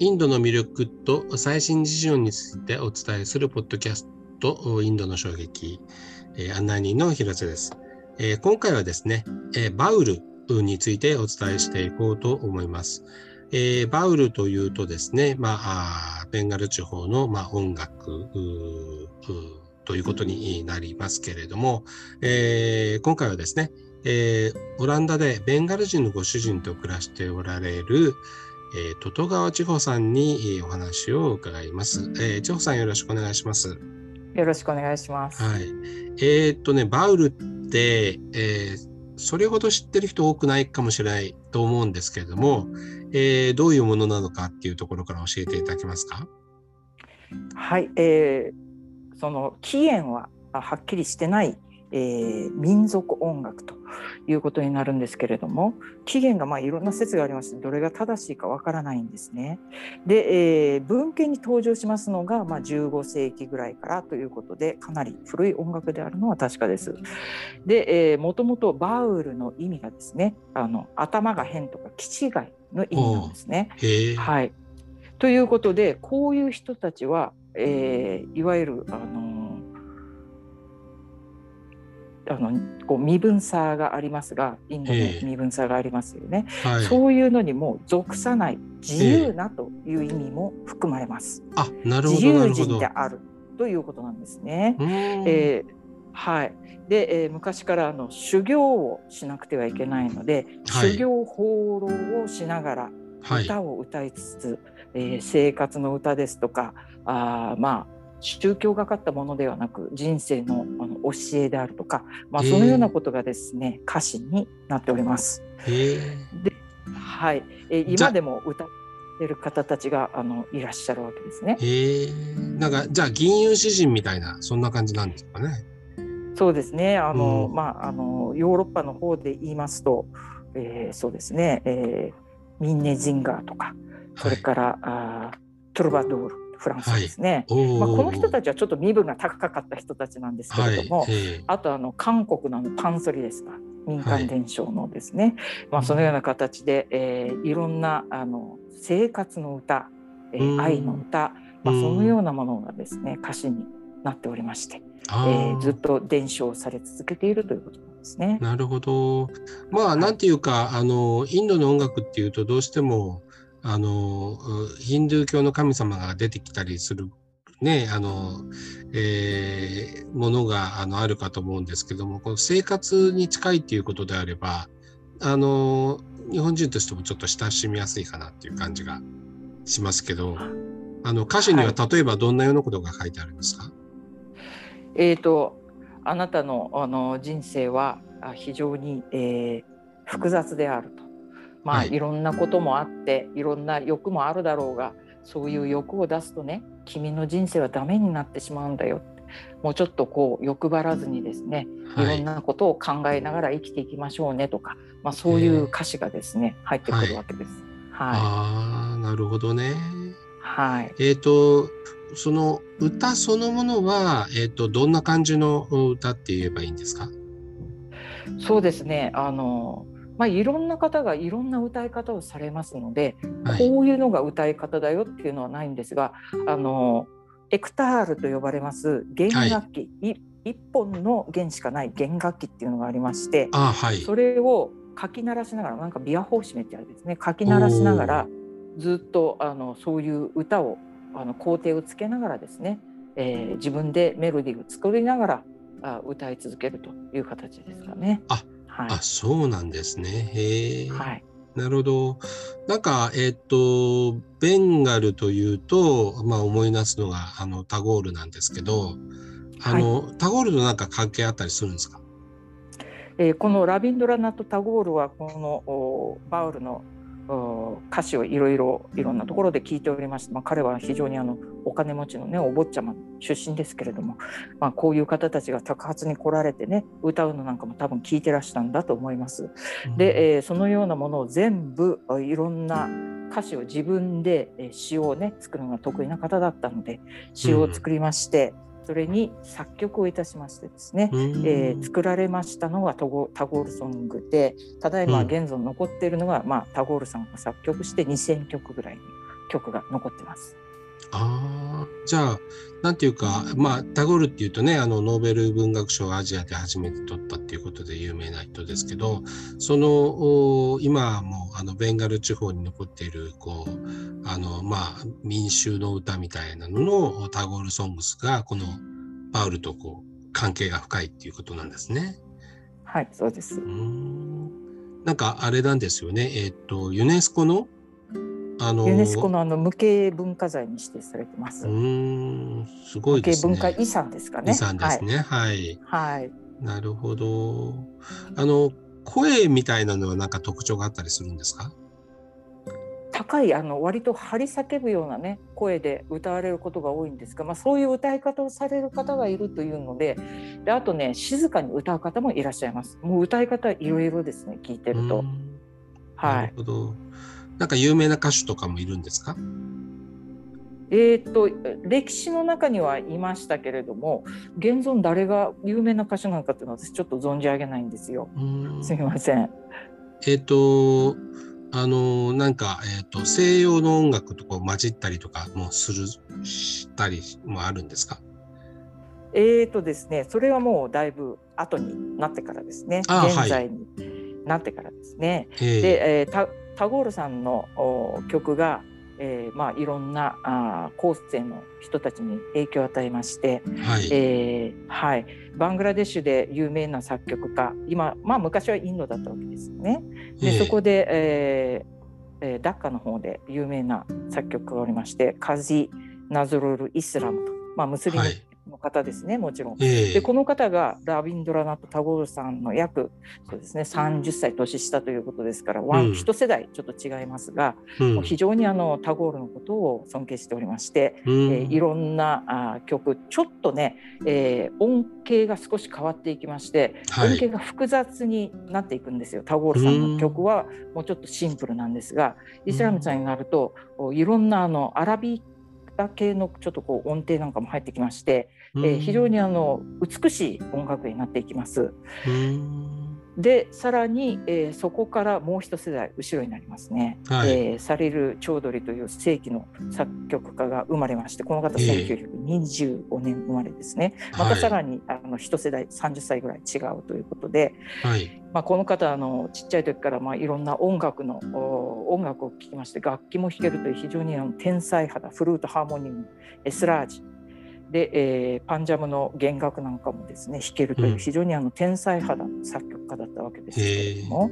インドの魅力と最新事情についてお伝えするポッドキャスト、インドの衝撃、え、案内人の広瀬です、え、今回はですね、え、バウルについてお伝えしていこうと思います。えー、バウルというとですね、まあ、ベンガル地方の、まあ、音楽ということになりますけれども、えー、今回はですね、えー、オランダでベンガル人のご主人と暮らしておられる、えー、トト川千穂さんにお話を伺います。えー、千穂さんよろしくお願いします。よろしくお願いします。はい。えー、っとね、バウルって、えー、それほど知ってる人多くないかもしれないと思うんですけれども、えー、どういうものなのかっていうところから教えていただけますか？はい、えー、その起源ははっきりしてないえー、民族音楽ということになるんですけれども起源がまあいろんな説がありましてどれが正しいかわからないんですね。で、えー、文献に登場しますのが、まあ、15世紀ぐらいからということでかなり古い音楽であるのは確かです。で、えー、もともとバウルの意味がですねあの頭が変とか気違いの意味なんですね。はい、ということでこういう人たちは、えー、いわゆるあのあのこう身分差がありますがインドの身分差がありますよね、えーはい、そういうのにも属さない自由なという意味も含まれます。えー、あなるほど。自由人であるということなんですね。えー、はい。で、えー、昔からあの修行をしなくてはいけないので、はい、修行放浪をしながら歌を歌いつつ、はい、えー、生活の歌ですとかあまあ宗教がかったものではなく人生のあの教えであるとか、まあ、そのようなことがですね歌詞になっております。ではい、え今でも歌ってる方たちがあのいらっしゃるわけですね。なんかじゃあ銀融詩人みたいなそんな感じなんですかね。そうですね。あの、うん、まあ、あのヨーロッパの方で言いますと、えー、そうですね、えー、ミンネ・ジンガーとかそれから、はい、あトルバドールフランスですね、はい、まあ、この人たちはちょっと身分が高かった人たちなんですけれども、はい、あとあの韓国のあのパンソリですか。民間伝承のですね、はい、まあ、そのような形で、えー、いろんなあの生活の歌、えー、愛の歌、まあ、そのようなものがですね歌詞になっておりまして、えー、ずっと伝承され続けているということなんですね。なるほど。まあ、なんていうかあのインドの音楽っていうとどうしてもあのヒンドゥー教の神様が出てきたりするねあの、えー、ものがあのあるかと思うんですけどもこの生活に近いっていうことであればあの日本人としてもちょっと親しみやすいかなっていう感じがしますけどあの歌詞には例えばどんなようなことが書いてあるんですか、はい、えーと、あなたのあの人生は非常に、えー、複雑であると。まあ、はい、いろんなこともあっていろんな欲もあるだろうがそういう欲を出すとね君の人生はダメになってしまうんだよ。もうちょっとこう欲張らずにですね、い、ろんなことを考えながら生きていきましょうねとか、まあ、そういう歌詞がですね入ってくるわけです。はい、あなるほどね。はい、えっ、ー、とその歌そのものは、えーと、とどんな感じの歌って言えばいいんですか？そうですね。あのまあ、いろんな方がいろんな歌い方をされますので、はい、こういうのが歌い方だよっていうのはないんですがあのエクタールと呼ばれます弦楽器、はい、1本の弦しかない弦楽器っていうのがありましてあ、はい、それをかき鳴らしながらなんかビアホーシメってあるんですね。かき鳴らしながらずっとあのそういう歌をあの工程をつけながらですね、えー、自分でメロディーを作りながらあ歌い続けるという形ですかね。あはい、あそうなんですね。へえ。はい。なるほど。なんか、えっ、と、ベンガルというと、まあ、思い出すのがあのタゴールなんですけど、あの、はい、タゴールとなんか関係あったりするんですか、えー、このラビンドラナとタゴールはこのバウルの歌詞をいろいろいろんなところで聞いておりまして、まあ、彼は非常にあのお金持ちのねお坊ちゃま出身ですけれども、まあ、こういう方たちが托発に来られてね歌うのなんかも多分聞いてらしたんだと思います。で、えー、そのようなものを全部いろんな歌詞を自分で詩をね作るのが得意な方だったので詩を作りまして、うんそれに作曲をいたしましてですね、えー、作られましたのがタゴタゴールソングでただいま現存残っているのが、まあ、タゴールさんが作曲して2,000曲ぐらいに曲が残ってます。ああ、じゃあ、なんていうか、まあ、タゴールっていうとね、あの、ノーベル文学賞をアジアで初めて取ったっていうことで有名な人ですけど、その、お今も、あの、ベンガル地方に残っている、こう、あの、まあ、民衆の歌みたいなののタゴールソングスが、この、パウルとこう、関係が深いっていうことなんですね。はい、そうです。うーんなんか、あれなんですよね、えっ、と、ユネスコの、あの、ユネスコのあの無形文化財に指定されてます。うーん、すごいね。文化遺産ですかね。遺産ですね。はい。はい。はい。なるほど。あの、声みたいなのはなんか特徴があったりするんですか？高いあの割と張り叫ぶようなね声で歌われることが多いんですが、まあ、そういう歌い方をされる方がいるというのでであとね静かに歌う方もいらっしゃいますもう歌い方いろいろですね聞いてるとはいるほど。なんか有名な歌手とかもいるんですか？えー、と歴史の中にはいましたけれども現存誰が有名な歌手なのかっていうのは私ちょっと存じ上げないんですよ。すみません。えっ、と、あの、なんか、えっ、と、西洋の音楽とこう混じったりとかもする、したりもあるんですか？えーとですねそれはもうだいぶ後になってからですね。現在になってからですね、ええで、えータタゴールさんのお曲が、えーまあ、いろんなあー後世の人たちに影響を与えまして、はい。えーはい、バングラデシュで有名な作曲家今、まあ、昔はインドだったわけですよね。でええそこで、えーえーダッカの方で有名な作曲家がおりましてカジ・ナズルル・イスラムと、まあ、ムスリムはい。の方ですねもちろん。ええ。でこの方がラビンドラナト・タゴールさんの約そうですね30歳年下ということですから、ワうん。ン一世代ちょっと違いますが、うん。もう非常にあのタゴールのことを尊敬しておりまして、うん。えーいろんなあ曲ちょっとね、えー音形が少し変わっていきまして、はい。音形が複雑になっていくんですよタゴールさんの曲は。もうちょっとシンプルなんですがイスラムさんになるとおいろんなあのアラビア系のちょっとこう音程なんかも入ってきまして、えー非常にあの美しい音楽になっていきます。うん。でさらに、えーそこからもう一世代後ろになりますね、はい。えーサリル・チョードリという世紀の作曲家が生ままれましてこの方ええ。1925年生まれですね、またさらにあの一世代30歳ぐらい違うということで、はい。まあ、この方あのちっちゃい時からまあいろんな音楽のお音楽を聴きまして楽器も弾けるという非常にあの天才肌フルートハーモニウムエスラージで、えーパンジャムの弦楽なんかもですね弾けるといううん非常にあの天才肌の作曲家だったわけですけれども、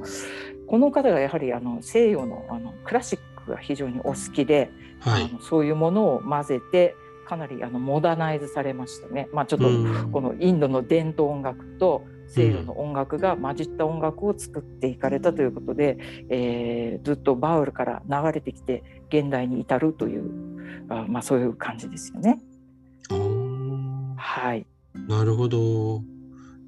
この方がやはりあの西洋のあのクラシックが非常にお好きで、はい。あのそういうものを混ぜてかなりあのモダナイズされましたね。まあ、ちょっとうんこのインドの伝統音楽と西洋の音楽が混じった音楽を作っていかれたということで、えーずっとバウルから流れてきて現代に至るというあまあ、そういう感じですよね。はい、なるほど。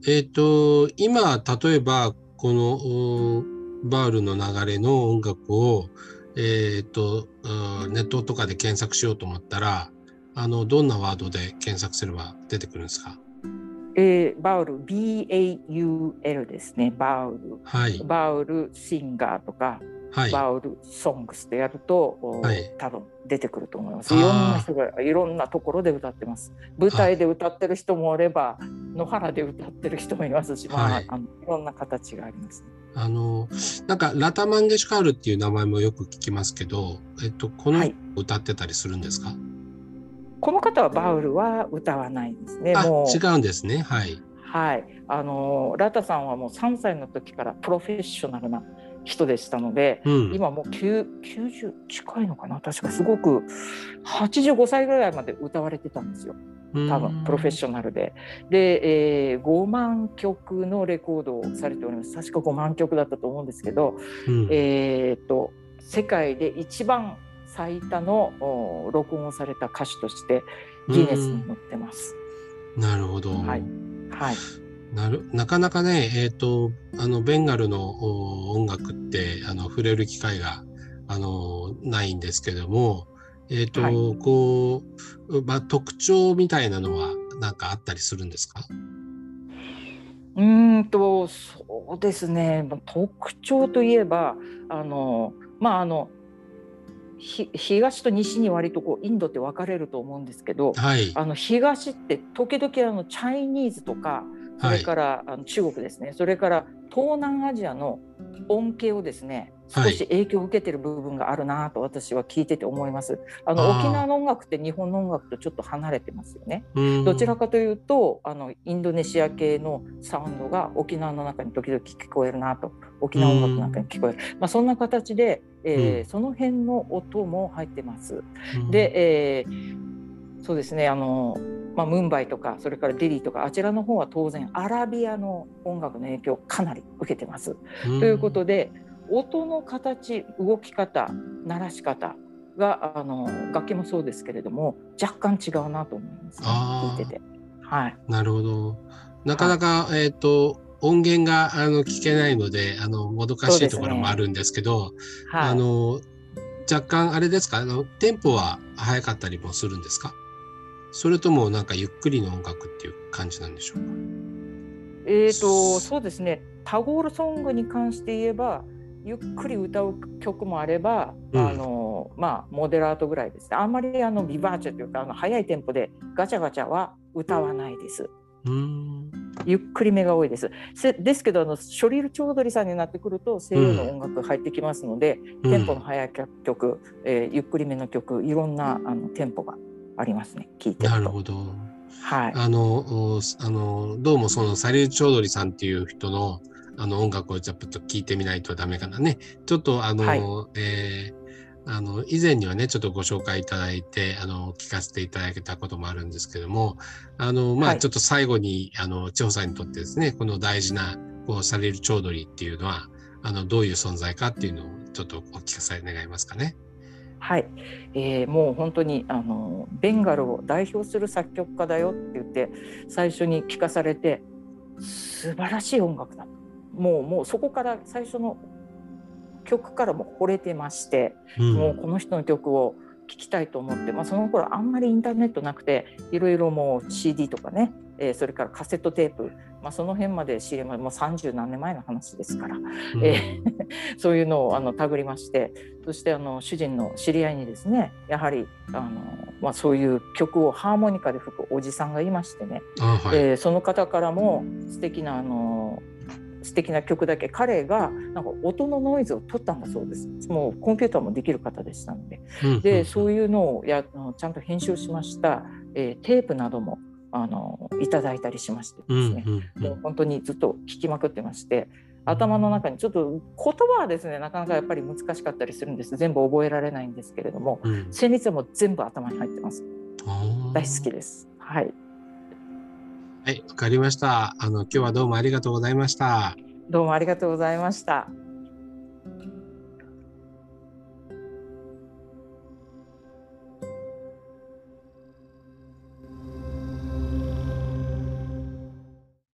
えっ、と、今、例えば、このおバールの流れの音楽を、えっ、と、うんネットとかで検索しようと思ったら、あの、どんなワードで検索すれば出てくるんですか？えーバウル BAUL ですねバウルはい。バウルシンガーとか、はい。バウルソングスでやると、おはい多分出てくると思います。いろんな人がいろんなところで歌ってます。舞台で歌ってる人もおれば、野原で歌ってる人もいますし、まあ、はいあのいろんな形があります、あの、なんか、ラタ・マンゲシュカールっていう名前もよく聞きますけど、えっと、このはい歌ってたりするんですか、この方はバウルは歌わないんですね。あ、もう違うんですね。はい。はい、あのラタさんはもう3歳の時からプロフェッショナルな人でしたので、うん。今もう9 90近いのかな？確かすごく85歳ぐらいまで歌われてたんですよ多分プロフェッショナルで。で、えー5万曲のレコードをされております確か5万曲だったと思うんですけど、うんえー、と世界で一番最多のお録音をされた歌手としてギネスに載ってます。なるほど。はいはいなるなかなかね、えっ、と、あの、ベンガルのお音楽って、あの、触れる機会が、あの、ないんですけども、えっ、と、はい。こう、まあ、特徴みたいなのは、なんかあったりするんですか？うーんとそうですね。まあ特徴といえばあのまああのひ東と西に割とこうインドって分かれると思うんですけど、はい。あの東って時々あのチャイニーズとかそれからあの中国ですね、それから東南アジアの恩恵をですね少はい。し影響を受けてる部分があるなと私は聞いてて思います。あの沖縄の音楽って日本の音楽とちょっと離れてますよね。うん。どちらかというとあのインドネシア系のサウンドが沖縄の中に時々聞こえるなと。沖縄音楽の中に聞こえる、まあ、そんな形で、えーうん。その辺の音も入ってます。うん。で、えーそうですねあの、まあ、ムンバイとかそれからデリーとかあちらの方は当然アラビアの音楽の影響をかなり受けてます。うん。ということで音の形動き方鳴らし方があの楽器もそうですけれども若干違うなと思います、ね、聞いてて。はい、なるほど。なかなか、えっ、と、音源があの聞けないので、あの、もどかしいところもあるんですけど、はい、あの、若干あれですか、あの、テンポは速かったりもするんですか？それともなんかゆっくりの音楽っていう感じなんでしょうか？えーとそうですねタゴールソングに関して言えばゆっくり歌う曲もあれば、うんあのまあモデラートぐらいですねあんまりあのビバーチェというかあの速いテンポでガチャガチャは歌わないです。うーん。ゆっくりめが多いです。せですけどあのショリル・チョードリさんになってくると西洋の音楽が入ってきますので、テンポの速い曲、えーゆっくりめの曲いろんなあのテンポがありますね聞いてると。なるほど。はい、あの、おあの、どうもそのサリュー・チョードリさんっていう人のあの音楽をちょっと聞いてみないとダメかなね。ちょっとあの、はいえーあの、以前にはね、ちょっとご紹介いただいて、あの、聞かせていただけたこともあるんですけども、あの、まあ、はいちょっと最後に、あの、千穂さんにとってですね、この大事な、こう、サリュー・チョードリっていうのは、あの、どういう存在かっていうのをちょっとお聞かせ願いますかね。はい、えーもう本当にあのベンガルを代表する作曲家だよって言って最初に聞かされて素晴らしい音楽だ。もうもうそこから最初の曲からも惚れてまして、うん。もうこの人の曲を聴きたいと思って、まあ、その頃あんまりインターネットなくていろいろもう CD とかね、えーそれからカセットテープ、まあ、その辺まで知りまもう30何年前の話ですから。うん。え そういうのをあの手繰りまして。そしてあの主人の知り合いにですねやはりあの、まあ、そういう曲をハーモニカで吹くおじさんがいましてね、あはい。えーその方からも素敵なあの素敵な曲だけ彼がなんか音のノイズを取ったんだそうです。もうコンピューターもできる方でしたので。うん。でそういうのをやあのちゃんと編集しました、えーテープなどもあのいただいたりしましてうんですね、もう本当にずっと聞きまくってまして頭の中にちょっと言葉はですねなかなかやっぱり難しかったりするんです。全部覚えられないんですけれどもうん。旋律はもう全部頭に入ってます。大好きです。はい。はい、わかりました。あの、今日はどうもありがとうございました。どうもありがとうございました